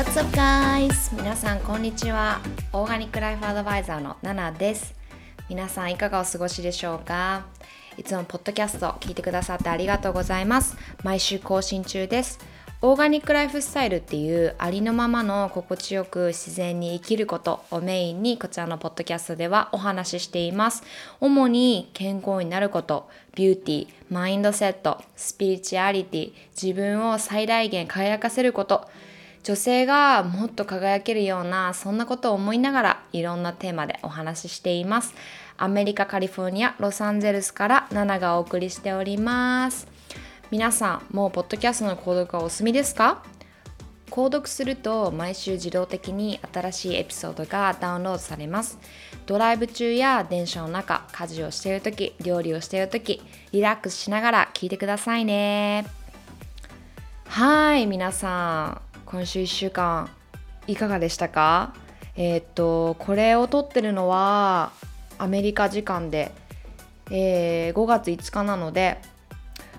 What's up guys? 皆さんこんにちは。オーガニックライフアドバイザーのナナです。皆さんいかがお過ごしでしょうか？いつもポッドキャスト聞いてくださってありがとうございます。毎週更新中です。オーガニックライフスタイルっていうありのままの心地よく自然に生きることをメインにこちらのポッドキャストではお話ししています。主に健康になることビューティーマインドセットスピリチュアリティ自分を最大限輝かせること女性がもっと輝けるようなそんなことを思いながらいろんなテーマでお話ししています。アメリカカリフォルニアロサンゼルスからナナがお送りしております。皆さんもうポッドキャストの購読はお済みですか？購読すると毎週自動的に新しいエピソードがダウンロードされます。ドライブ中や電車の中家事をしている時料理をしている時リラックスしながら聞いてくださいね。はい皆さん。今週1週間いかがでしたか？えー、っとこれを撮ってるのはアメリカ時間で、えー、5月5日なので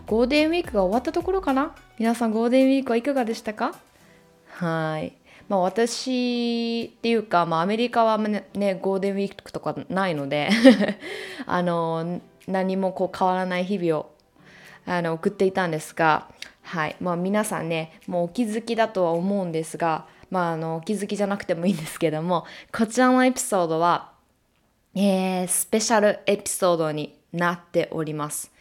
ゴールデンウィークが終わったところかな？皆さんゴールデンウィークはいかがでしたか？はい。まあ私っていうか、まあ、アメリカはねゴールデンウィークとかないので あの何もこう変わらない日々をあの送っていたんですがはいまあ皆さんねもうお気づきだとは思うんですがまああのお気づきじゃなくてもいいんですけどもこちらのエピソードはえー、スペシャルエピソードになっております。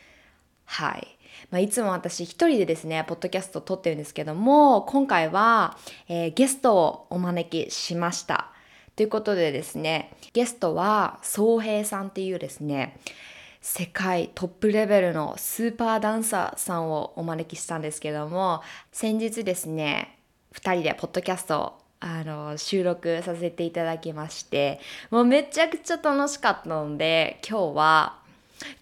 はい。まあ、いつも私一人でですね、ポッドキャストを撮ってるんですけども、今回は、えー、ゲストをお招きしました。ということでですね、ゲストは、総平さんっていうですね、世界トップレベルのスーパーダンサーさんをお招きしたんですけども、先日ですね、2人でポッドキャストをあの収録させていただきましてもうめちゃくちゃ楽しかったので今日は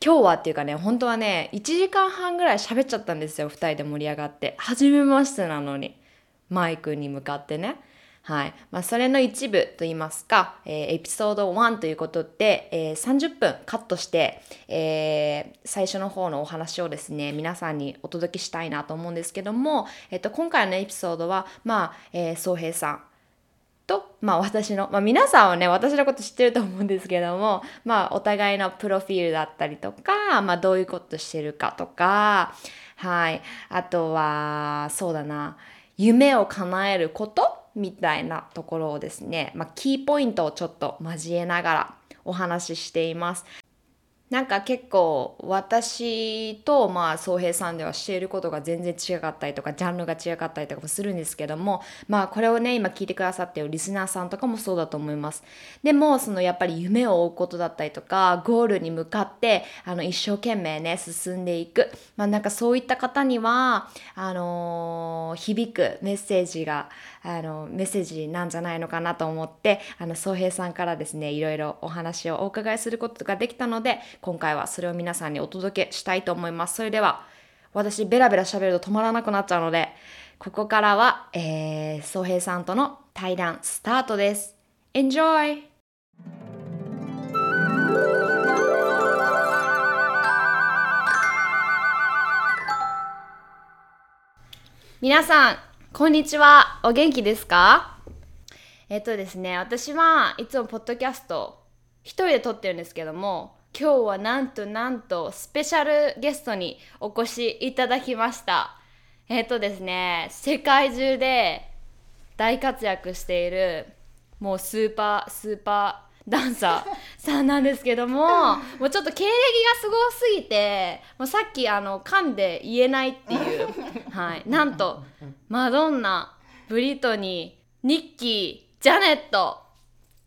今日はっていうかね本当はね1時間半ぐらい喋っちゃったんですよ2人で盛り上がって。初めましてなのにマイクに向かってね。はいまあ、それの一部と言いますか、えー、エピソード1ということで、えー、30分カットして、えー、最初の方のお話をですね皆さんにお届けしたいなと思うんですけども、えっと、今回のエピソードはまあ、えー、総平さんと、まあ私の、まあ皆さんはね、私のこと知ってると思うんですけども、まあお互いのプロフィールだったりとか、まあどういうことしてるかとか、はい。あとは、そうだな、夢を叶えることみたいなところをですね、まあキーポイントをちょっと交えながらお話ししています。なんか結構私とまあ宗平さんではしていることが全然違かったりとかジャンルが違かったりとかもするんですけどもまあこれをね今聞いてくださっているリスナーさんとかもそうだと思います。でもそのやっぱり夢を追うことだったりとかゴールに向かってあの一生懸命ね進んでいく。まあなんかそういった方にはあのー、響くメッセージがあのメッセージなんじゃないのかなと思ってあの宗平さんからですねいろいろお話をお伺いすることができたので今回はそれを皆さんにお届けしたいと思いますそれでは私ベラベラ喋ると止まらなくなっちゃうのでここからは、えー、宗平さんとの対談スタートです Enjoy! 皆さんこんにちは。お元気ですか？えっとですね、私はいつもポッドキャスト一人で撮ってるんですけども、今日はなんとなんとスペシャルゲストにお越しいただきました。えっとですね、世界中で大活躍しているもうスーパースーパーダンサー さんなんですけどももうちょっと経歴がすごすぎてもうさっきあの噛んで言えないっていう、はい、なんとマドンナブリトニーニッキージャネット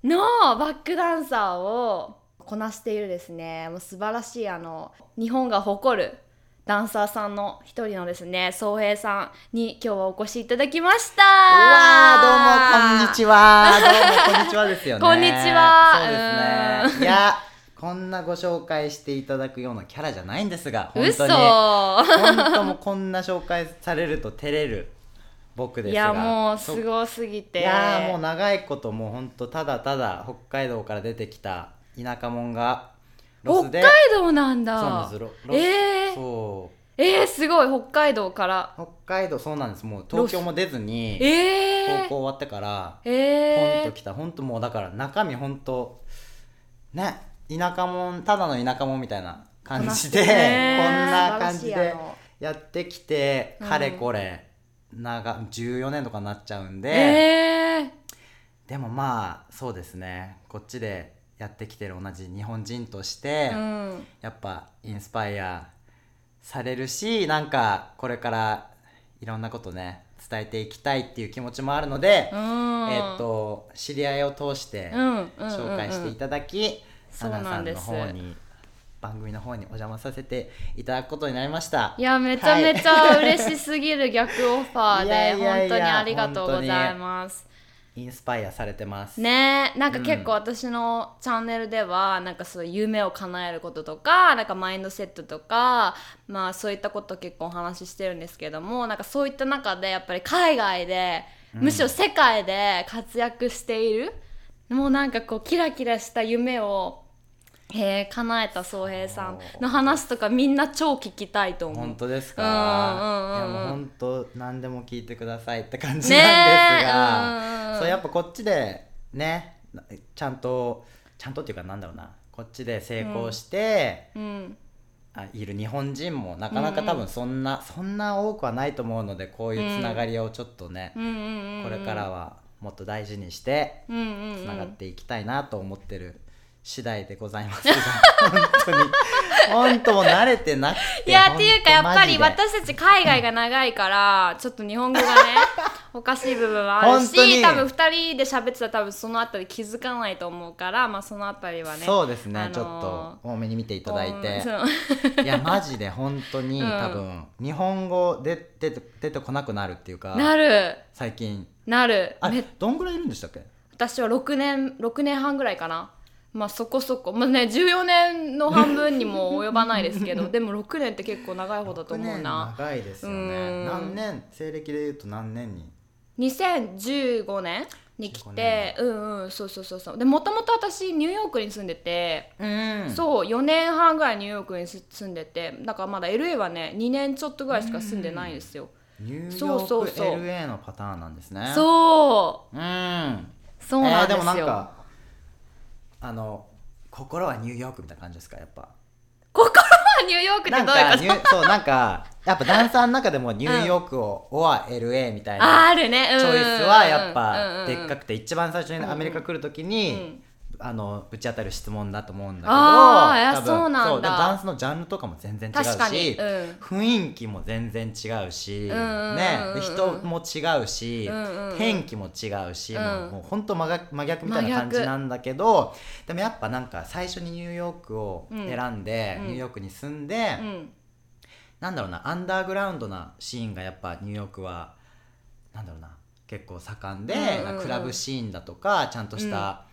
のバックダンサーをこなしているですねもう素晴らしいあの日本が誇るダンサーさんの一人のですね、宗平さんに今日はお越しいただきました。わどうもこんにちは。どうもこんにちはですよね。こんにちは。そうですね。いや。こんなご紹介していただくようなキャラじゃないんですが、本当に。本当もこんな紹介されると照れる僕ですが。いやもうすごすぎて。いやもう長いこともう本当ただただ北海道から出てきた田舎者が北海道なんだ。そうなんですロえー、そう。えー、すごい。北海道から。北海道そうなんです。もう東京も出ずにえー、高校終わってからえー、ポンと来た。本当もうだから中身本当ね田舎もんただの田舎もんみたいな感じで、ね。こんな感じ素晴らしいであの。やってきて、うん。かれこれ長14年とかになっちゃうんで、えでもまあそうですね。こっちでやってきてる同じ日本人として、ー、うん。やっぱインスパイアされるしなんかこれからいろんなことね伝えていきたいっていう気持ちもあるので、うん。えっと知り合いを通してうんうんうんうん。紹介していただき、そう花さんのなんです。方に番組の方にお邪魔させていただくことになりました。いやめちゃめちゃ嬉しすぎる逆オファーで いやいやいや本当にありがとうございます。インスパイアされてます。ね。なんか結構私のチャンネルでは、なんかそう夢を叶えることとかなんかマインドセットとかまあそういったことを結構お話ししてるんですけどもなんかそういった中でやっぱり海外で、むしろ世界で活躍しているもうなんかこうキラキラした夢を、えー叶えた宗平さんの話とかみんな超聞きたいと思う。本当ですか、うんうんうんうん。いやもう本当何でも聞いてくださいって感じなんですねえ。が、うんうんそうやっぱこっちでねちゃんとちゃんとっていうかなんだろうな。こっちで成功して、うん。あいる日本人もなかなか多分そんな、そんな多くはないと思うのでこういうつながりをちょっとね、うんうんうんうん。これからはもっと大事にしてうんうんうん。つながっていきたいなと思ってる次第でございますが本当に。本当もう慣れてなくていやっていうかやっぱり私たち海外が長いからちょっと日本語がね おかしい部分はあるし多分2人で喋ってたら多分そのあたり気づかないと思うからまあそのあたりはねそうですね、あのーちょっと多めに見ていただいて。いやマジで本当に、うん。多分日本語で出て出てこなくなるっていうかなる。最近。なる。あめどんぐらいいるんでしたっけ？私は6年6年半ぐらいかなまあそこそこ。まあね14年の半分にも及ばないですけど でも6年って結構長い方だと思う6年な長いですようん。ね何年？西暦でいうと何年に？2015年に来てうんうんそうそうそうそう。でもともと私ニューヨークに住んでて、うん。そう4年半ぐらいニューヨークに住んでてだからまだ LA はね2年ちょっとぐらいしか住んでないんですよ、ニューそうヨークそうそう LA のパターンなんですね。そう。うん。そうなんですよ、えーでもなんかあの心はニューヨークみたいな感じですかやっぱ。心はニューヨークってどういうこと？そうなんかやっぱダンサーの中でもニューヨークを、or LA みたいなあるね、うん。チョイスはやっうんぱうんうん。でっかくて一番最初にアメリカ来る時に、うんあのぶち当たる質問だと思うんだけどあ多分そうなんだ。ダンスのジャンルとかも全然違うし、うん。雰囲気も全然違うし、うんうんうんうん。ね、で人も違うし、うんうんうん。天気も違うし、うん。もうもう本当真逆真逆みたいな感じなんだけどでもやっぱなんか最初にニューヨークを選んで、うん。ニューヨークに住んで、うん。なんだろうなアンダーグラウンドなシーンがやっぱニューヨークはなんだろうな結構盛んで、うんうんうんクラブシーンだとかちゃんとした、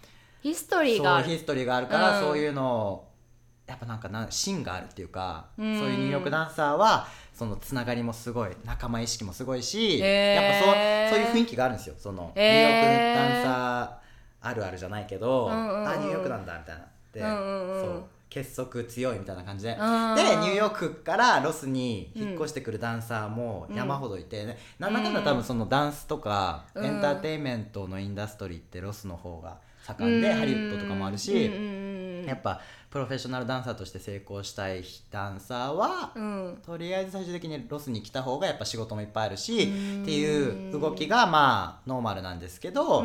ヒストリーがある。ヒストリーがあるから、うん。そういうのをやっぱなんかな芯があるっていうか、うん。そういうニューヨークダンサーはそのつながりもすごい仲間意識もすごいし、へー。やっぱそうそういう雰囲気があるんですよ。その、ニューヨークダンサーあるあるじゃないけど、うんうんうん。あニューヨークなんだみたいなで、うんうんうん。そう結束強いみたいな感じで、うんでニューヨークからロスに引っ越してくるダンサーも山ほどいて、ねなんだかんだ多分そのダンスとか、うん。エンターテインメントの industry ってロスの方が盛んで、うん。ハリウッドとかもあるし、やっぱプロフェッショナルダンサーとして成功したいダンサーは、うん。うんとりあえず最終的にロスに来た方がやっぱ仕事もいっぱいあるし、うん。っていう動きがまあノーマルなんですけど、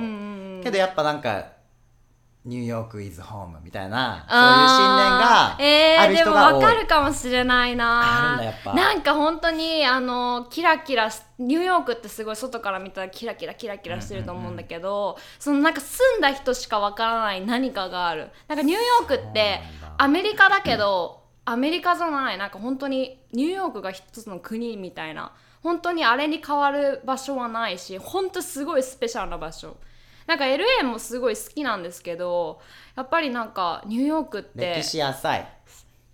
けどやっぱなんかニューヨークイズホームみたいなそういう信念があるえー、でも人が多い。分かるかもしれないな。なんか本当にあのキラキラしニューヨークってすごい外から見たらキラキラキラキラしてると思うんだけど、そのなんか住んだ人しか分からない何かがある。なんかニューヨークってアメリカだけど、アメリカじゃないなんか本当にニューヨークが一つの国みたいな。本当にあれに変わる場所はないし本当すごいスペシャルな場所なんか LA もすごい好きなんですけどやっぱりなんかニューヨークって歴史浅い。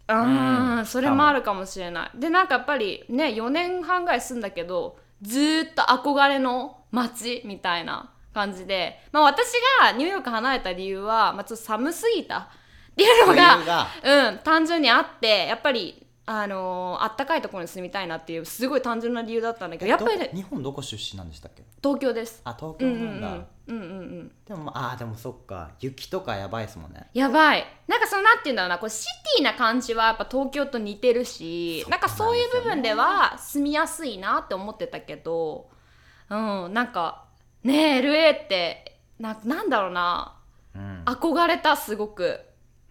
うんうん。それもあるかもしれない。でなんかやっぱりね4年半ぐらい住んだけどずーっと憧れの街みたいな感じで、まあ、私がニューヨーク離れた理由は、まあ、ちょっと寒すぎたっていうのがうん、単純にあってやっぱりあのーあったかいところに住みたいなっていうすごい単純な理由だったんだけどやっぱりねど日本どこ出身なんでしたっけ？東京です。あ東うんうん京なんだ、うんうんうんうん。でもまああーでもそっか。雪とかやばいですもんね。やばい。なんかそのなんていうんだろうな。こうシティな感じはやっぱ東京と似てるしなんかそういう部分では住みやすいなって思ってたけどうんなんかねえ LA ってななんだろうな。うん。憧れたすごく。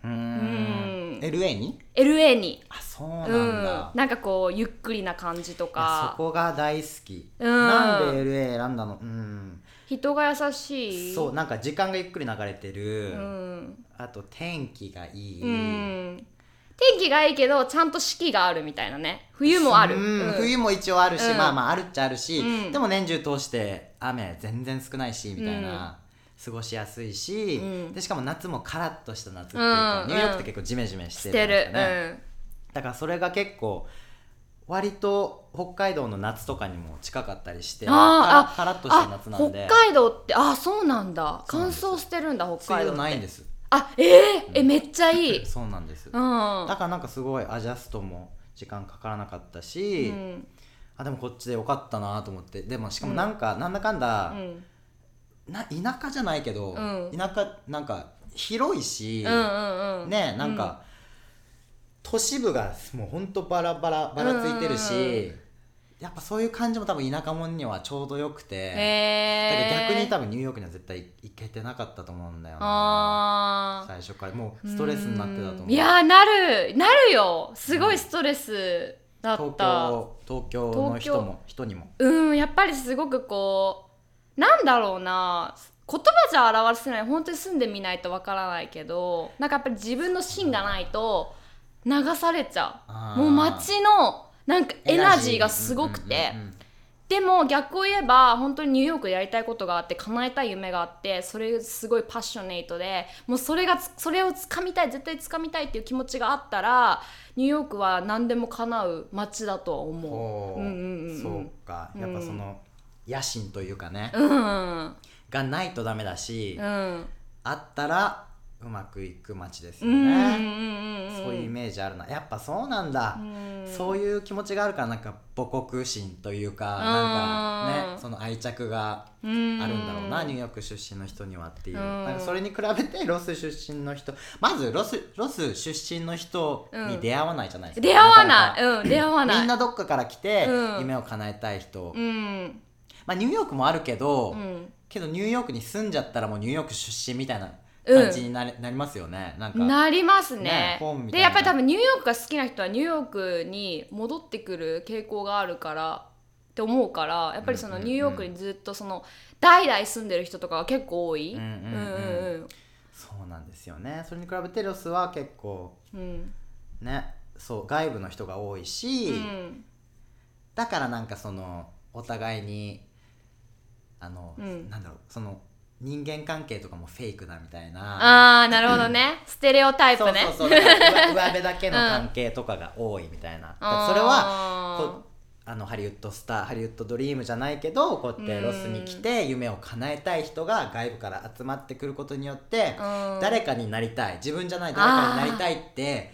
うん。ん。LA に？LA に。あそうなんうん。だ、なんかこうゆっくりな感じとか。そこが大好き、うん。なんで LA 選んだの？うん人が優しい？そうなんか時間がゆっくり流れてる、うん、あと天気がいい、うん、天気がいいけどちゃんと四季があるみたいなね。冬もある、うんうん。冬も一応あるし、うん。まあまああるっちゃあるし、うん。でも年中通して雨全然少ないしみたいな、過ごしやすいし、うん。でしかも夏もカラッとした夏っていうか、うん。ニューヨークって結構ジメジメししててるじゃないでする、かね、だからそれが結構割と北海道の夏とかにも近かったりしてあーカラッとした夏なんで。あ北海道ってあそうなんだ。乾燥してるんだ北水海道ないんです。あえー、えめっちゃいい。そうなんです、うん。だからなんかすごいアジャストも時間かからなかったうし、ん。あでもこっちでよかったなと思って。でもしかもなんか、なんだかんだ、うん。な田舎じゃないけど、うん。田舎なんか広いし、うんうんうん。ねなんか、都市部がもうほんとバラバラばらついてるし、うんうんうん。やっぱそういう感じも多分田舎者にはちょうどよくて、だへえから逆に多分ニューヨークには絶対行けてなかったと思うんだよな。あ最初からもうストレスになってたと思う。いやーなるなるよ。すごいストレスだった、東京東京の人も人にも。うんやっぱりすごくこうなんだろうな。言葉じゃ表せない。本当に住んでみないとわからないけどなんかやっぱり自分の芯がないと流されちゃう。もう街のなんかエナジー。がすごくて、うんうんうんうん。でも逆を言えば本当にニューヨークでやりたいことがあって叶えたい夢があってそれすごいパッショネイトでもうそれがつそれを掴みたい絶対掴みたいっていう気持ちがあったらニューヨークは何でも叶う街だとは思ほう。う。うんうんうんうん。そうか。やっぱその野心というかね、うん。がないとダメだし、うん。あったらうまくいく街ですようんうんね、うんそういうイメージあるな。やっぱそうなんだ、うん。そういう気持ちがあるからなんか母国心というかうんなんかねその愛着がうんあるんだろうな、ニューヨーク出身の人にはっていう、うん。なんかそれに比べてロス出身の人まずロスロス出身の人に出会わないじゃないですか、出会わなないうん出会わない。みんなどっかから来てうん。夢を叶えたい人、うん。まあニューヨークもあるけど、うん。けどニューヨークに住んじゃったらもうニューヨーク出身みたいなうん感じになり,、なりますよね。なんか。なりますね。ねでやっぱり多分ニューヨークが好きな人はニューヨークに戻ってくる傾向があるからって思うからやっぱりそのうんうんうん。ニューヨークにずっとその代々住んでる人とかが結構多い。うんうんうんうん。そうなんですよね。それに比べてロスは結構うん。ねそう外部の人が多いし、うん。だからなんかそのお互いにあの、うん。なんだろうその人間関係とかもフェイクだみたいな。ああなるほどね。ステレオタイプね。そうそうそう。だから上上辺だけの 関係とかが多いみたいな、だからそれはこあのハリウッドスターハリウッドドリームじゃないけどこうやってロスに来て夢を叶えたい人が外部から集まってくることによってうん。誰かになりたい。自分じゃない誰かになりたいって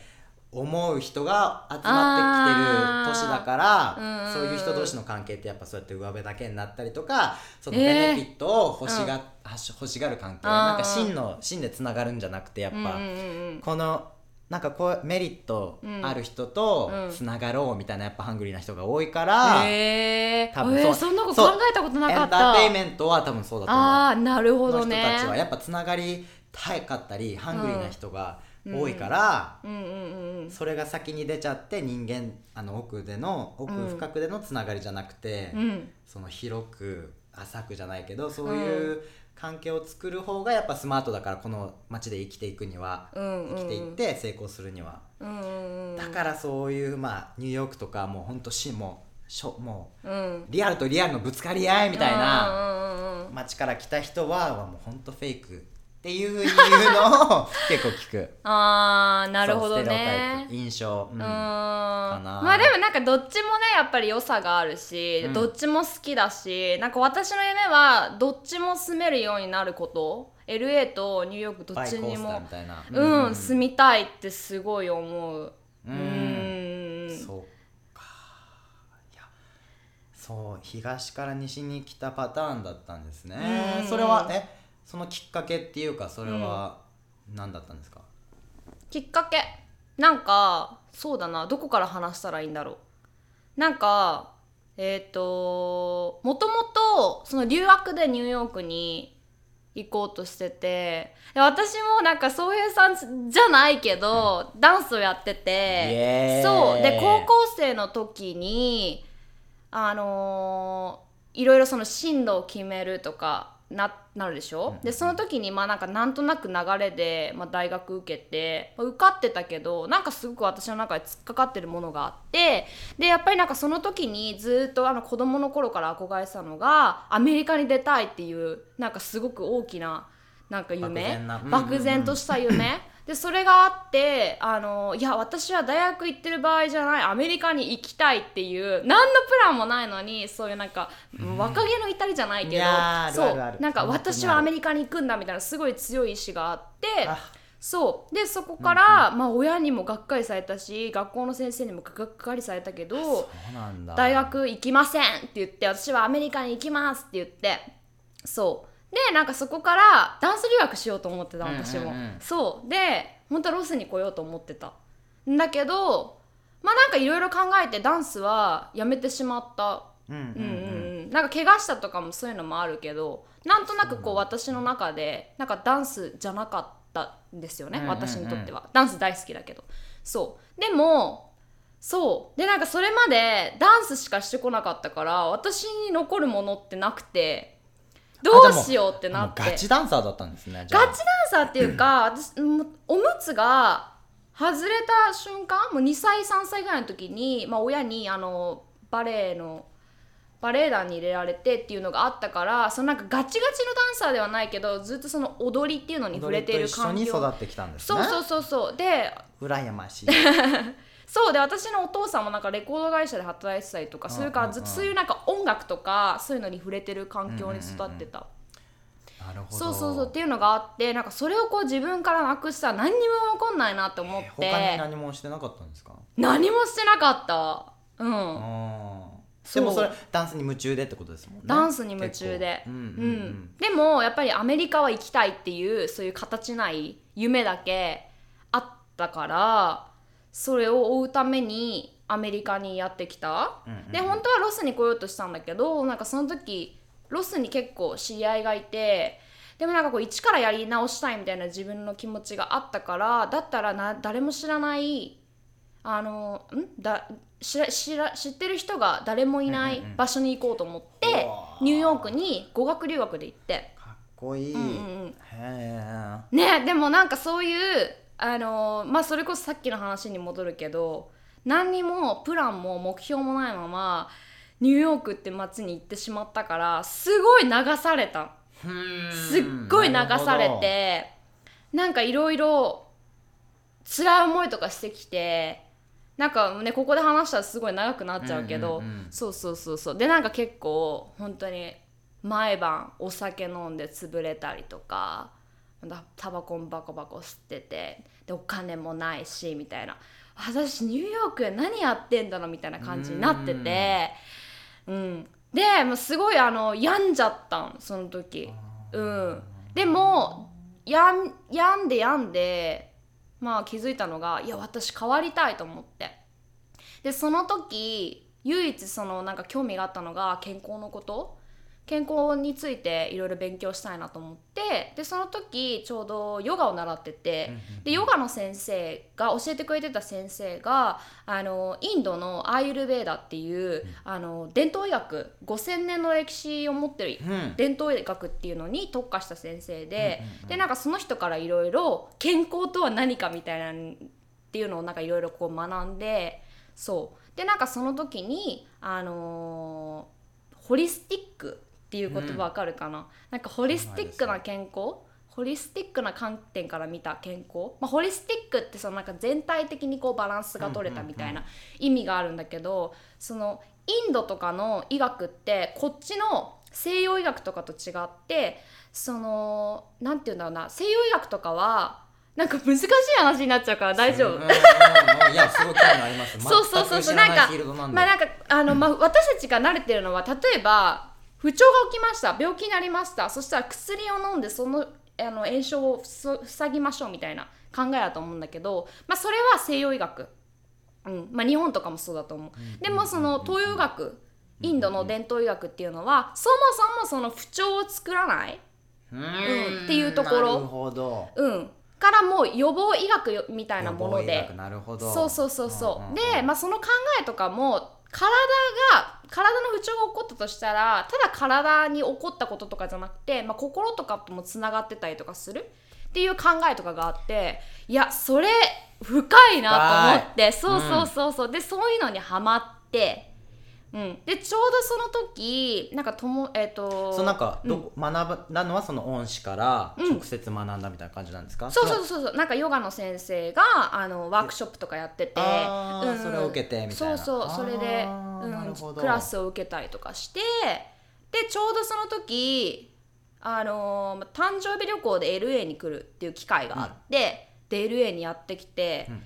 思う人が集まってきてる年だからそういう人同士の関係ってやっぱそうやって上辺だけになったりとかそのえー。ベネフィットを欲しが,、欲しがる関係なんか真の真でつながるんじゃなくてやっぱ。うんうんうんこのなんかこうメリットある人とうん。つながろうみたいなやっぱハングリーな人が多いから、へえ多分そうえーそんなこと考えたことなエンタかったーテインメントは多分そうだと思う。ああなるほの人どねたちはやっぱつながりたいかったりハングリーな人が多いから、それが先に出ちゃって人間あの奥での奥深くでのつながりじゃなくて、うん。その広く浅くじゃないけどそういう関係を作る方がやっぱスマートだからこの街で生きていくには、うんうん生きていって成功するには。うんうんうんだからそういうまあニューヨークとかもうほんとしもうしょもうん。うリアルとリアルのぶつかり合いみたいなな街から来た人はもうほんとフェイクっていうふうに言うのを結構聞く。あーなるほどね。印象、うん。うん。な。まあでもなんかどっちもねやっぱり良さがあるし、うん。どっちも好きだしなんか私の夢はどっちも住めるようになること。LA とニューヨークどっちにも。うん、住みたいってすごい思う。ううんん。うん。そうか。いやそう東から西に来たパターンだったんですね、うん。それはえそのきっかけっていうかそれは何だったんですか、きっかけ。なんかそうだな。どこから話したらいいんだろう。なんかえっ、ともともとその留学でニューヨークに行こうとしててで私もなんか宗平さんじゃないけど、ダンスをやっててそう。で高校生の時にあのーいろいろその進路を決めるとかななるでしょ、でその時にまあなんかなんとなく流れで、まあ、大学受けて、まあ受かってたけどなんかすごく私の中で突っかかってるものがあってでやっぱりなんかその時にずっとあの子供の頃から憧れてたのがアメリカに出たいっていうなんかすごく大きななんか夢？漠然とした夢？でそれがあってあのいや私は大学行ってる場合じゃないアメリカに行きたいっていう何のプランもないのにそういうなんか、若気の至りじゃないけどそうなんか私はアメリカに行くんだみたいなすごい強い意志があってあ。そう。でそこから、まあ、親にもがっかりされたし学校の先生にもがっかりされたけど大学行きませんって言って私はアメリカに行きますって言ってそうでなんかそこからダンス留学しようと思ってた私も、うんうん。うんそう。で本当はロスに来ようと思ってた。んだけどまあなんかいろいろ考えてダンスはやめてしまった。うんうんうん。なんか怪我したとかもそういうのもあるけどなんとなくこう私の中でなんかダンスじゃなかったんですよね、うんうんうん。私にとっては。ダンス大好きだけど。そう。でもそう。でなんかそれまでダンスしかしてこなかったから私に残るものってなくてどうしようってなって。ガチダンサーだったんですねガチダンサーっていうか私おむつが外れた瞬間もう2歳3歳ぐらいの時に、まあ、親にあのバレエのバレエ団に入れられてっていうのがあったからそのなんかガチガチのダンサーではないけどずっとその踊りっていうのに触れている環境。に育ってきたんですね。そうそうそうそう。で羨ましい そうで私のお父さんもなんかレコード会社で働いてたりとかするからうんうんうんずっとそういうなんか音楽とかそういうのに触れてる環境に育ってた。なるほど。そうそうそうっていうのがあってなんかそれをこう自分からなくしたら何にも残んないなって思って、他に何もしてなかったんですか？何もしてなかった。うん。でもそれダンスに夢中でってことですもんね。ダンスに夢中で。結構。うんうん。うん。でもやっぱりアメリカは行きたいっていうそういう形ない夢だけあったからそれを追うためにアメリカにやってきた、うんうんうん。で本当はロスに来ようとしたんだけどなんかその時ロスに結構知り合いがいてでもなんかこう一からやり直したいみたいな自分の気持ちがあったからだったらな誰も知らないあのん？だ知ら知ら知ってる人が誰もいないうんうんうん。場所に行こうと思って、うわー。ニューヨークに語学留学で行って。かっこいい、うんうんねでもなんかそういうあのまあそれこそさっきの話に戻るけど何にもプランも目標もないままニューヨークって街に行ってしまったからすごい流された。えすっごい流されてなんかいろいろ辛い思いとかしてきてなんかねここで話したらすごい長くなっちゃうけど、そうそうそうそう。でなんか結構本当に毎晩お酒飲んで潰れたりとかだタバコもバコバコ吸っててでお金もないしみたいな。私ニューヨーク何やってんだろみたいな感じになってて。うん。でもすごいあの病んじゃったんその時。うん。でも病んで病んでまあ気づいたのがいや私変わりたいと思って。でその時唯一そのなんか興味があったのが健康のこと。健康についていろいろ勉強したいなと思ってでその時ちょうどヨガを習ってて、でヨガの先生が教えてくれてた先生があのインドのアーユルベーダっていう、あの伝統医学5,000年の歴史を持ってるうん。伝統医学っていうのに特化した先生で、でなんかその人からいろいろ健康とは何かみたいなっていうのをなんかいろいろこう学んでそう。でなんかその時にあのーホリスティックっていう言葉わかるかな、なんかホリスティックな健康？ホリスティックな観点から見た健康、まあ、ホリスティックってそのなんか全体的にこうバランスが取れたみたいな意味があるんだけどそのインドとかの医学ってこっちの西洋医学とかと違ってそのなんて言うんだろうな？西洋医学とかはなんか難しい話になっちゃうから大丈夫。うんうんうんいやすごい興味あります。そうそうそうそう。なんかまあなんかあの、まあ、私たちが慣れてるのは例えば不調が起きました。病気になりました。そしたら薬を飲んでそのあの炎症を塞ぎましょうみたいな考えだと思うんだけど、まあ、それは西洋医学、うん。まあ、日本とかもそうだと思う、でもその東洋医学。インドの伝統医学っていうのはそもそもその不調を作らない、ううん。っていうところ。うん、からもう予防医学よみたいなもので。そうそうそうそう,、んんん。で、まあ、その考えとかも体が体の不調が起こったとしたらただ体に起こったこととかじゃなくて、まあ、心とかともつながってたりとかするっていう考えとかがあっていやそれ深いなと思ってそうそうそうそう、でそういうのにハマって、うん、でちょうどその時なんかともえっ、とそうなんかうん。学んだのはその恩師からうん。直接学んだみたいな感じなんですか、そうれはそうそうそう。なんかヨガの先生があのワークショップとかやってて、うん。それを受けてみたいな。そうそう。それで、うん、ど。クラスを受けたりとかしてでちょうどその時あのー誕生日旅行で LA に来るっていう機会があって、で LA にやってきて、うん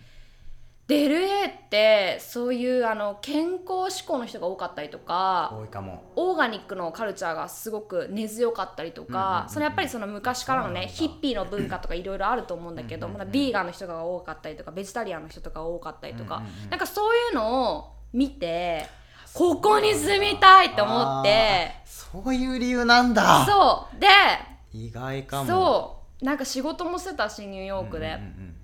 で LA ってそういうあの健康志向の人が多かったりとか、多いかも。オーガニックのカルチャーがすごく根強かったりとうんうんうんうん。かそれやっぱりその昔からのねヒッピーの文化とかいろいろあると思うんだけどうん。うんうんまだビーガンの人が多かったりとかベジタリアンの人とか多かったりとかうんうんうんなんかそういうのを見てここに住みたいと思って。そういう理由なんだ。そう。で意外かも。そう。なんか仕事もしてたしニューヨークで。うんうん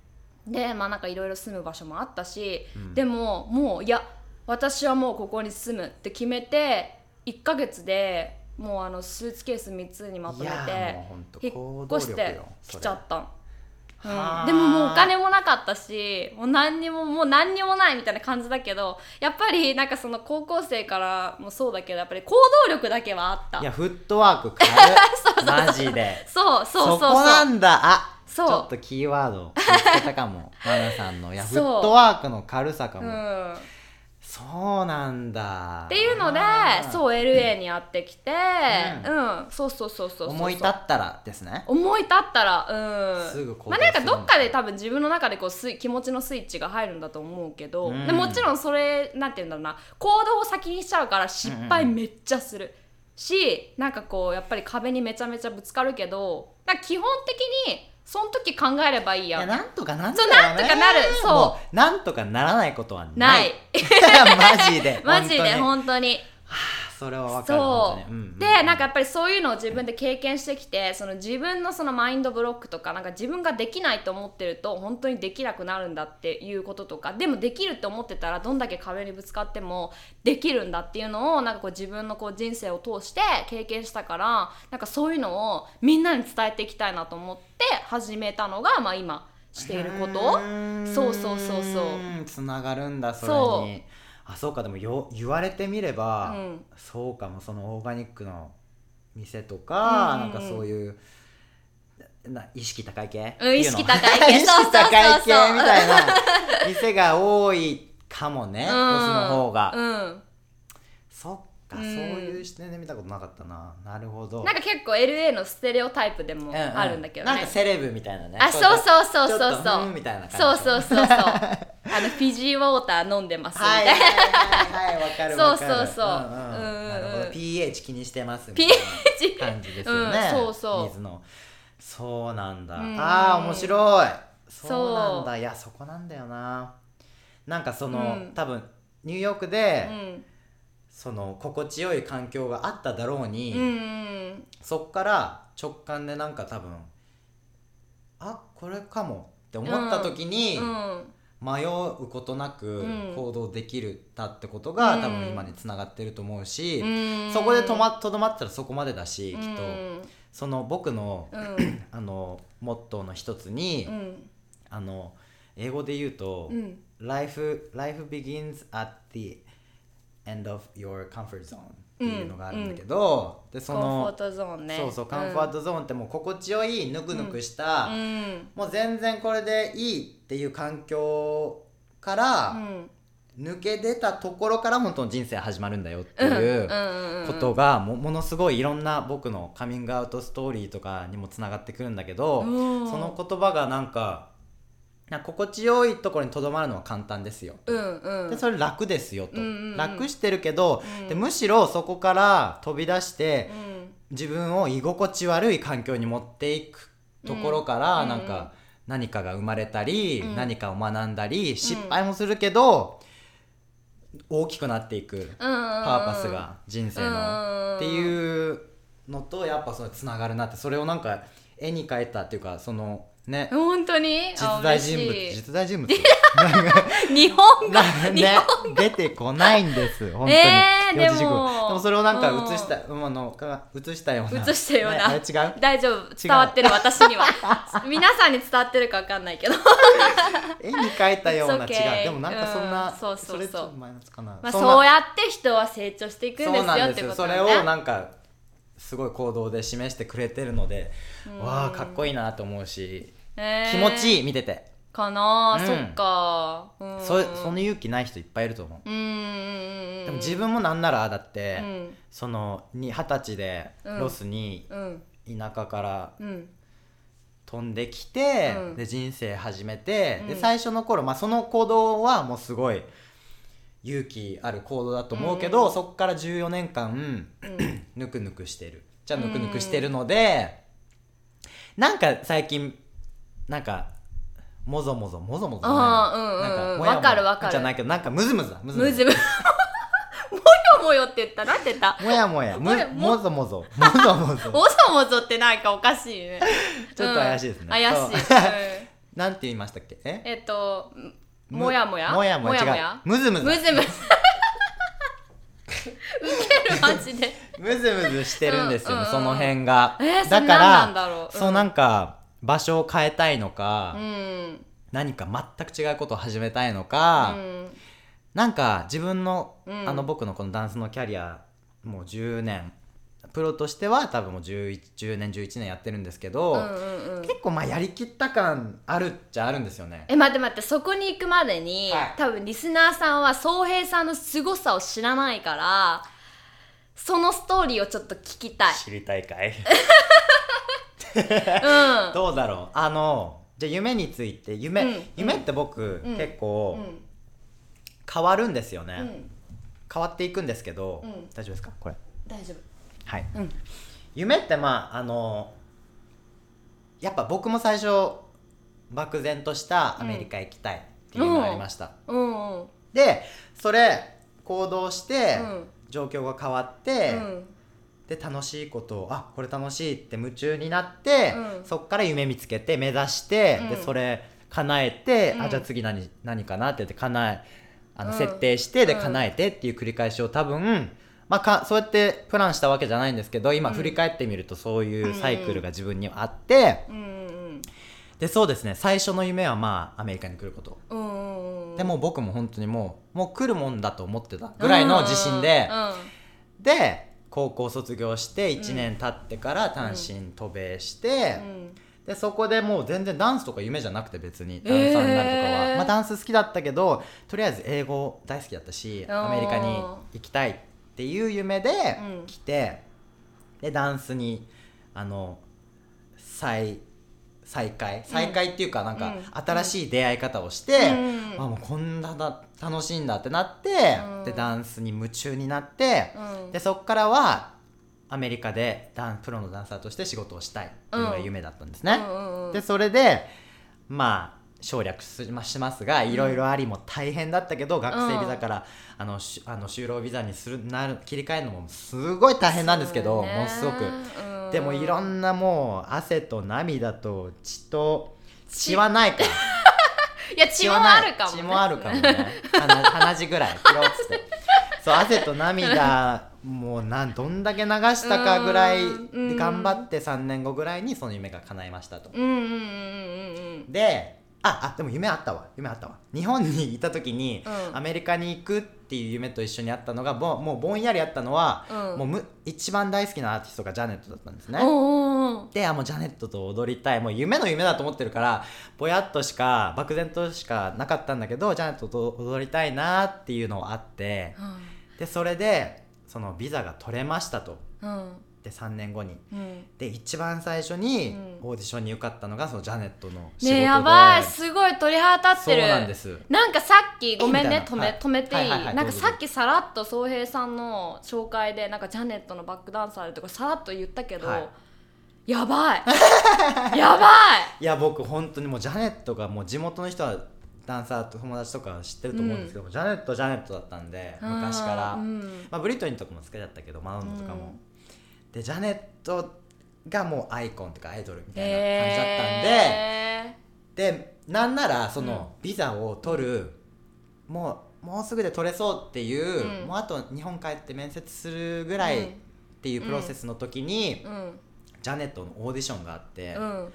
でまあなんかいろいろ住む場所もあったしうん。でももういや私はもうここに住むって決めて1ヶ月でもうあのスーツケース3つにまとめて引行っ越してきちゃった。ん、うん。はあでももうお金もなかったしもう何にももう何にもないみたいな感じだけどやっぱりなんかその高校生からもそうだけどやっぱり行動力だけはあった。いやフットワーク軽い マジで。そうそうそう。そうこなんだちょっとキーワード見つけたかも。マナさんの。いやフットワークの軽さかも、うん。そうなんだ。っていうのでそう LA にやってきてううん、そうそうそうそう思い立ったらですね。思い立ったらうん。すぐまあなんかどっかで多分自分の中でこうスイ気持ちのスイッチが入るんだと思うけど、うん。でもちろんそれなんて言うんだろうな。行動を先にしちゃうから失敗めっちゃする、しなんかこうやっぱり壁にめちゃめちゃぶつかるけど基本的にその時考えればいいや。んなんとかなんだそうなんとかなる。そう。もうなんとかならないことはなない。い マジで。マジで本当にそれはわかるそう、でなんかやっぱりそういうのを自分で経験してきてその自分のそのマインドブロックとかなんか自分ができないと思ってると本当にできなくなるんだっていうこととかでもできるって思ってたらどんだけ壁にぶつかってもできるんだっていうのをなんかこう自分のこう人生を通して経験したからなんかそういうのをみんなに伝えていきたいなと思って始めたのが、まあ、今していること。そうそうそうそうつながるんだそれそう。にあそうかでもよ言われてみれば、うん。そうかもそのオーガニックの店とか、うんうんうん。なんかそういうな意識高い系、うん意識高い系。意識そうそうそう。そう高い系みたいな。店が多いかもね、うん。コスの方が、うん。そっか、うんそういう視点で見たことなかったな。なるほど。なんか結構 LA のステレオタイプでもうんうん。あるんだけどね、なんかセレブみたいなね。あそうそうそうそうそう。うんみたいな感じそうそうそうそうあのフィジーウォーター飲んでますみたはいいな、はいわかるそうそうそう。うんうん。pH 気にしてますみたいな感じですよね、うんそうそう。水の。そうなんだ、うん。ああ面白い。そう。なんだ。いやそこなんだよな。なんかその、うん。多分ニューヨークで、うん。その心地よい環境があっただろうに、うんうん。そっから直感でなんか多分あこれかもって思った時に、うん迷うことなくうん。行動できるたってことが、うん。多分今につながってると思うし、うん。そこでとまとどまったらそこまでだし、うん。きっと。その僕のうん。あのモットーの一つに、うん。あの英語で言うと、うん。life, life begins at the end of your comfort zone っていうのがあるんだけど、でそ comfort zone ね。そうそう comfort zone ってもう心地よいぬくぬくした、うん。もう全然これでいいっていう環境から、うん。抜け出たところから本当の人生始まるんだよってうんいううんうん。ことがもものすごいいろんな僕のカミングアウトストーリーとかにもつながってくるんだけど、うん。その言葉がなんかな心地よいところにとどまるのは簡単ですよ、うんうん。でそれ楽ですよと、うんうんうん。楽してるけど、うん。でむしろそこから飛び出してうん。自分を居心地悪い環境に持っていくところから、うん。なんか何かが生まれたり、うん。何かを学んだり失敗もするけど、大きくなっていくパーパスが人生の、うんっていうのとやっぱそれつながるなってそれをなんか絵に描いたっていうかそのね。本当に？実在人物実在人物。日本がなね出てこないんです。本当に、えーでも。でもそれをなんかうん。映した、うんあのか映したような。映したような。ね違う？大丈夫。伝わってる私には。皆さんに伝わってるか分かんないけど。絵に描いたような違う。でもなんかそんな、うん。そうそうそう。まあそうやって人は成長していくんですよってことだね。をなんかすごい行動で示してくれてるので、わあかっこいいなと思うし、え。ー気持ちいい見てて、かな、うん。そっか。うん。そその勇気ない人いっぱいいると思う、うんうんうんでも自分もなんならだって、うん。そのに二十歳でうん。ロスにうん。田舎からうん。飛んできて、うん。で人生始めて、うん。で最初の頃、まあ、その行動はもうすごい勇気ある行動だと思うけど、うん。そこから14年間うんぬくぬくしてる。じゃあぬくぬくしてるので、なんか最近なんかもぞもぞもぞもぞじゃないなあーうんうんうん。なんもやもやわかるわかる。じゃないけどなんかムズムズだムズむずむもよもよって言ったなんて言った。もやもや。むもやももぞもぞ。もぞもぞ。もぞもぞってなんかおかしいね。ちょっと怪しいですね。うん怪しい、そう。うん。なんて言いましたっけ？え？えっとむもやもや？もやもや。違う。ムズムズむずむず。ウケるマジでムズムズしてるんですよね、うんうんうん。その辺が、えー、そだからだろう、そうなんか場所を変えたいのか、うん。何か全く違うことを始めたいのうか、ん。なんか自分の、うん。あの僕のこのダンスのキャリアもう10年。プロとしては多分もう 11, 10年11年やってるんですけど、うんうんうん。結構まあやりきった感あるっちゃあるんですよね。え待って待ってそこに行くまでに、はい。多分リスナーさんは宗平さんの凄さを知らないからそのストーリーをちょっと聞きたい。知りたいかい？うん。どうだろう？あのじゃあ夢について夢、うん。夢って僕、うん。結構うん。変わるんですよね、うん。変わっていくんですけど、うん。大丈夫ですか？これ。大丈夫。はい。うん。夢ってまああのやっぱ僕も最初漠然としたアメリカ行きたいっていうのがありました、うん。うん。でそれ行動して、うん状況が変わって、うん。で楽しいことをあこれ楽しいって夢中になって、うん。そっから夢見つけて目指して、うん。でそれ叶えて、うん。あじゃあ次何何かなって言って叶えあの、うん。設定してでうん。叶えてっていう繰り返しを多分、まあ、かそうやってプランしたわけじゃないんですけど今うん。振り返ってみるとそういうサイクルが自分にはあって、でそうですね最初の夢はまあアメリカに来ること。うんうんうんでも僕も本当にもうもう来るもんだと思ってたぐらいの自信で、で高校卒業して1年経ってから単身渡米して、うん。でそこでもう全然ダンスとか夢じゃなくて別にダンサーになるとかは、えーまあ、ダンス好きだったけどとりあえず英語大好きだったしアメリカに行きたいっていう夢でうん。来て、でダンスにあの再再会。再会っていうかなんかうん。新しい出会い方をして、うん。あもうこんなだ楽しいんだってなって、うん。でダンスに夢中になって、うん。でそっからはアメリカでダンプロのダンサーとして仕事をしたいっていうのが夢だったんですね。でそれでまあ省略しましますがいろいろありも大変だったけど、学生ビザからあのしあの就労ビザにするなる切り替えるのもすごい大変なんですけど、ものすごく。うん。でもいろんなもう汗と涙と血と血はないか。ら。いや血もあるかも、ね、血もあるかもね。鼻鼻血ぐらいピロッつって。そう汗と涙もうなんどんだけ流したかぐらい頑張って3年後ぐらいにその夢が叶いましたと。うんうんうんうんうん。でああでも夢あったわ。夢あったわ。日本にいた時に、うん。アメリカに行くっていう夢と一緒にあったのがもうもうぼんやりあったのは、うん。もうむ一番大好きなアーティストがジャネットだったんですね、であもうジャネットと踊りたい。もう夢の夢だと思ってるからぼやっとしか漠然としかなかったんだけどジャネットと踊りたいなっていうのがあって。でそれでそのビザが取れましたとうんで3年後に。うん。で一番最初にうん。オーディションに受かったのがそのジャネットの仕事で、ねえやばい。すごい鳥肌立ってる。そうなんです。なんかさっきごめんね止め,、止めていい,、なんかさっきさらっと宗平さんの紹介でなんかジャネットのバックダンサーでとかさらっと言ったけど、はい。やばい。やばい。いや僕本当にもうジャネットがもう地元の人はダンサーと友達とか知ってると思うんですけど、ジャネットジャネットだったんで昔から、うんまあ、ブリトニーとかも好きだったけどマウンドとかも、うんでジャネットがもうアイコンとかアイドルみたいな感じだったんで、へでなんならそのビザを取る、もうもうすぐで取れそうっていう、うん。もうあと日本帰って面接するぐらいっていうプロセスの時に、ーうん。ジャネットのオーディションがあって、うん。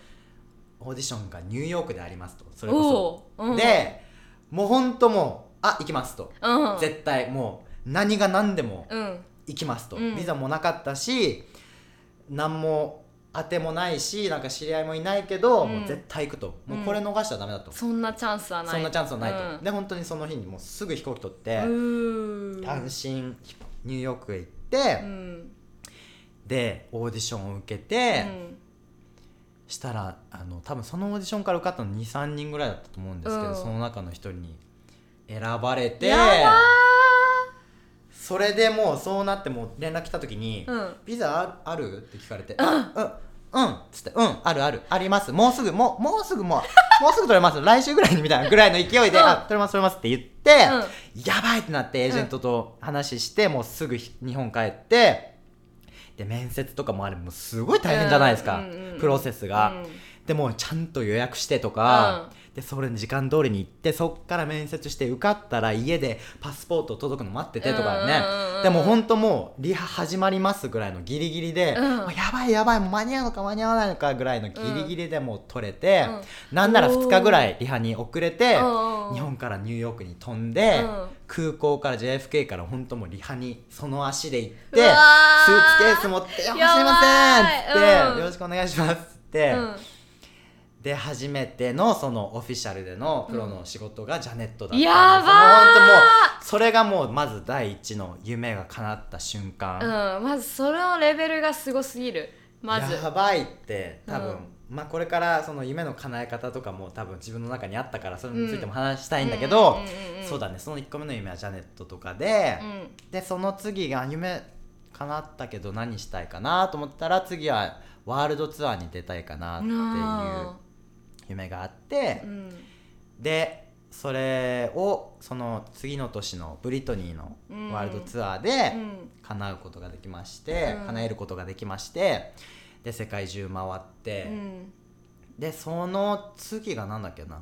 オーディションがニューヨークでありますと。それこそ。でもうほんともうあ行きますと、うん。絶対もう何が何でもうん。行きますと、うん。ビザもなかったし何も当てもないしなんか知り合いもいないけど、うん。もう絶対行くと。もうこれ逃したらダメだと、そんなチャンスはない。そんなチャンスはないと、うん。で本当にその日にもうすぐ飛行機取って、単身ニューヨークへ行って、うん。でオーディションを受けうて、ん。したらあの多分そのオーディションから受かったの23人ぐらいだったと思うんですけど、うん。その中の一人に選ばれてやばそれでもうそうなってもう連絡来た時にーうん「ビザあるある?」って聞かれて「うん。うん」っつって「うんあるある。あります。もうすぐもうもうすぐもう もうすぐ取れます。来週ぐらいに」みたいなぐらいの勢いで「うん。あ取れます取れます」って言って、やばいってなってエージェントと話して、もうすぐ日本帰ってで面接とかもあれもうすごい大変じゃないですか、うんうんうんプロセスが。うん。でもうちゃんと予約してとか、でそれに時間通りに行ってそっから面接して受かったら家でパスポート届くの待っててとかね、でも本当もうリハ始まりますぐらいのギリギリで、うん。やばいやばいもう間に合うのか間に合わないのかぐらいのギリギリでもう取れて、うん。なんなら2日ぐらいリハに遅れて、うん日本からニューヨークに飛んで、うん。空港から JFK から本当もうリハにその足で行ってスーツケース持って「すいません」って、うん。よろしくお願いします」って。うんで初めてのそのオフィシャルでのプロの仕事がジャネットだったやばー。もう本当もうそれがもうまず第一の夢が叶った瞬間、うん、まずそのレベルがすごすぎる。まず。やばいって多分、うん。まあこれからその夢の叶え方とかも多分自分の中にあったからそれについても話したいんだけど、そうだね。その1個目の夢はジャネットとかで、うん。でその次が夢叶ったけど何したいかなと思ったら次はワールドツアーに出たいかなっていう夢があって、うん。でそれをその次の年のブリトニーのうん。ワールドツアーでうん。叶うことができまして、うん。叶えることができましてで世界中回って、うん。でその次が何だっけな。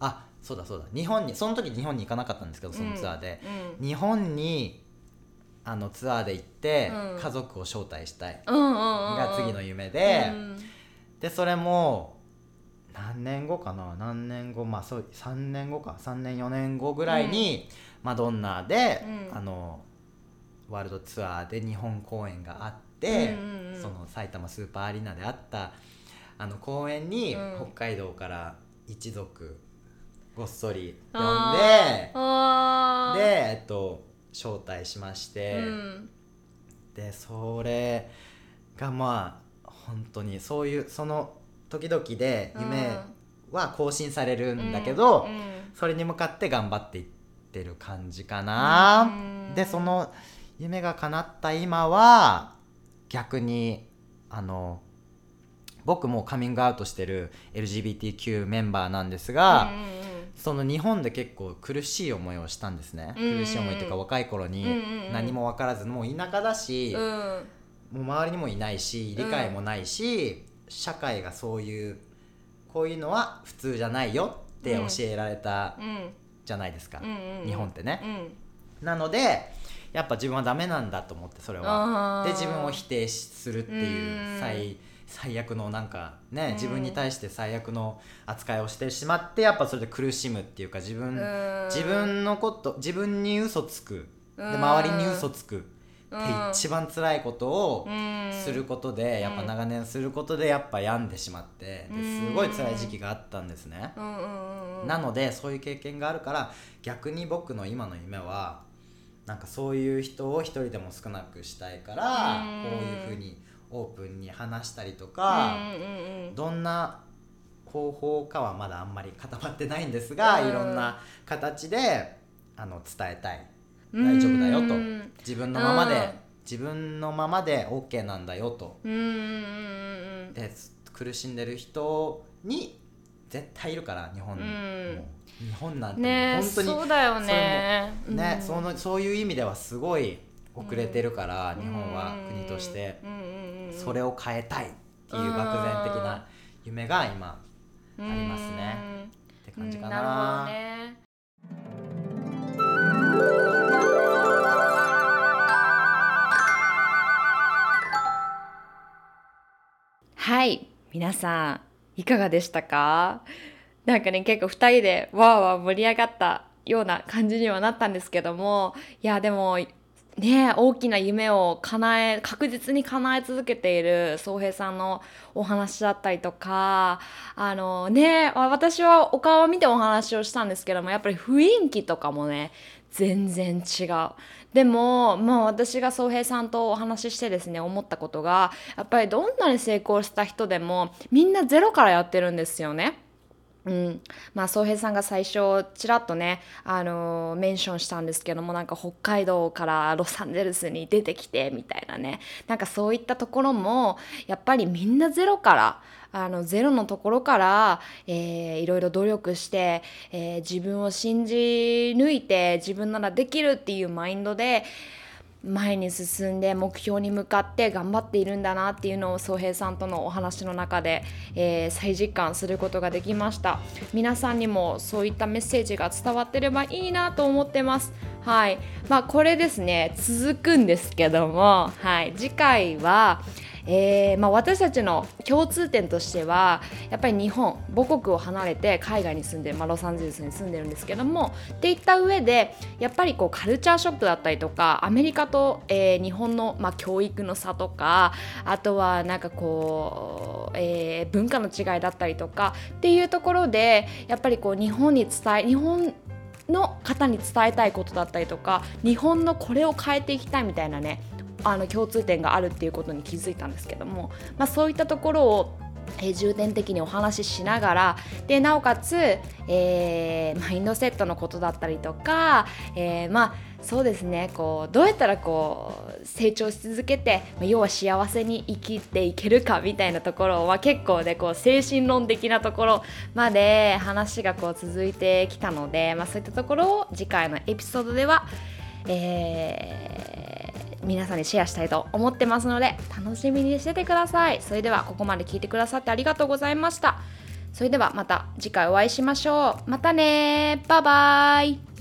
あそうだそうだ。日本にその時日本に行かなかったんですけどそのツアーで、うん。日本にあのツアーで行って、うん。家族を招待したい。が次の夢で、うん。でそれも何年後かな？何年後？まあそう3年後か。3年4年後ぐらいに、マドンナで、うん。あのワールドツアーで日本公演があって、うんうんうん。その埼玉スーパーアリーナであったあの公演に、うん。北海道から一族ごっそり呼んあでで、えっと、招待しまして。うん。でそれがまあ本当にそういうその時々で夢は更新されるんだけど、うんそれに向かって頑張っていってる感じかな、うん。でその夢が叶った今は逆にあの僕もカミングアウトしてる LGBTQ メンバーなんですが、うんうんその日本で結構苦しい思いをしたんですね、うん。苦しい思いというか若い頃にうんうんうん。何も分からずもう田舎だし、うん。もう周りにもいないし理解もないし、社会がそういうこういうのは普通じゃないよって教えられたうんじゃないですか、うん。うん日本ってね、うん。なのでやっぱ自分はダメなんだと思ってそれは。で自分を否定するっていううん。最最悪のなんかね、うん。自分に対して最悪の扱いをしてしまってやっぱそれで苦しむっていうか自分、うん。自分のこと自分に嘘つく。でうん。周りに嘘つく一番辛いことをうんすることでやっぱ長年することでやっぱ病んでしまってですごい辛い時期があったんですね。なのでそういう経験があるから逆に僕の今の夢はなんかそういう人を一人でも少なくしたいからうん。こういうふうにオープンに話したりとか、どんな方法かはまだあんまり固まってないんですが、うん。いろんな形であの伝えたい大丈夫だよと。うん。自分のままで、うん。自分のままで OK なんだよと。で苦しんでる人に絶対いるから日本日本なんて本当にそうだよね。そのそういう意味ではすごい遅れてるから、日本は国として。それを変えたいっていう漠然的な夢が今ありますね。って感じかな。うん。なるほどねはい。皆さんいかがでしたか？なんかね結構2人でわーわー盛り上がったような感じにはなったんですけども。いやでもね大きな夢を叶え確実に叶え続けている宗平さんのお話だったりとかあのね私はお顔を見てお話をしたんですけどもやっぱり雰囲気とかもね全然違う。でもまあ私が宗平さんとお話ししてですね思ったことがやっぱりどんなに成功した人でもみんなゼロからやってるんですよね。うん、まあ宗平さんが最初ちらっとね、あのーメンションしたんですけどもなんか北海道からロサンゼルスに出てきてみたいなねなんかそういったところもやっぱりみんなゼロからあのゼロのところから、えーいろいろ努力して、えー自分を信じ抜いて自分ならできるっていうマインドで前に進んで目標に向かって頑張っているんだなっていうのを宗平さんとのお話の中で、えー再実感することができました。皆さんにもそういったメッセージが伝わってればいいなと思ってます。はい。まあこれですね。続くんですけども。はい。次回はえーまあ、私たちの共通点としてはやっぱり日本母国を離れて海外に住んで、まあ、ロサンゼルスに住んでるんですけどもっていった上でやっぱりこうカルチャーショックだったりとかアメリカと、えー日本の、まあ、教育の差とかあとはなんかこう、えー文化の違いだったりとかっていうところでやっぱりこう日本に伝え日本の方に伝えたいことだったりとか日本のこれを変えていきたいみたいなねあの共通点があるっていうことに気づいたんですけども、まあ、そういったところをえ重点的にお話ししながらでなおかつ、えーマインドセットのことだったりとか、えーまあそうですねこうどうやったらこう成長し続けて、ま要は幸せに生きていけるかみたいなところは結構ねこう精神論的なところまで話がこう続いてきたので、まあ、そういったところを次回のエピソードでは、えー皆さんにシェアしたいと思ってますので楽しみにしててください。それではここまで聞いてくださってありがとうございました。それではまた次回お会いしましょう。またねバイバイ。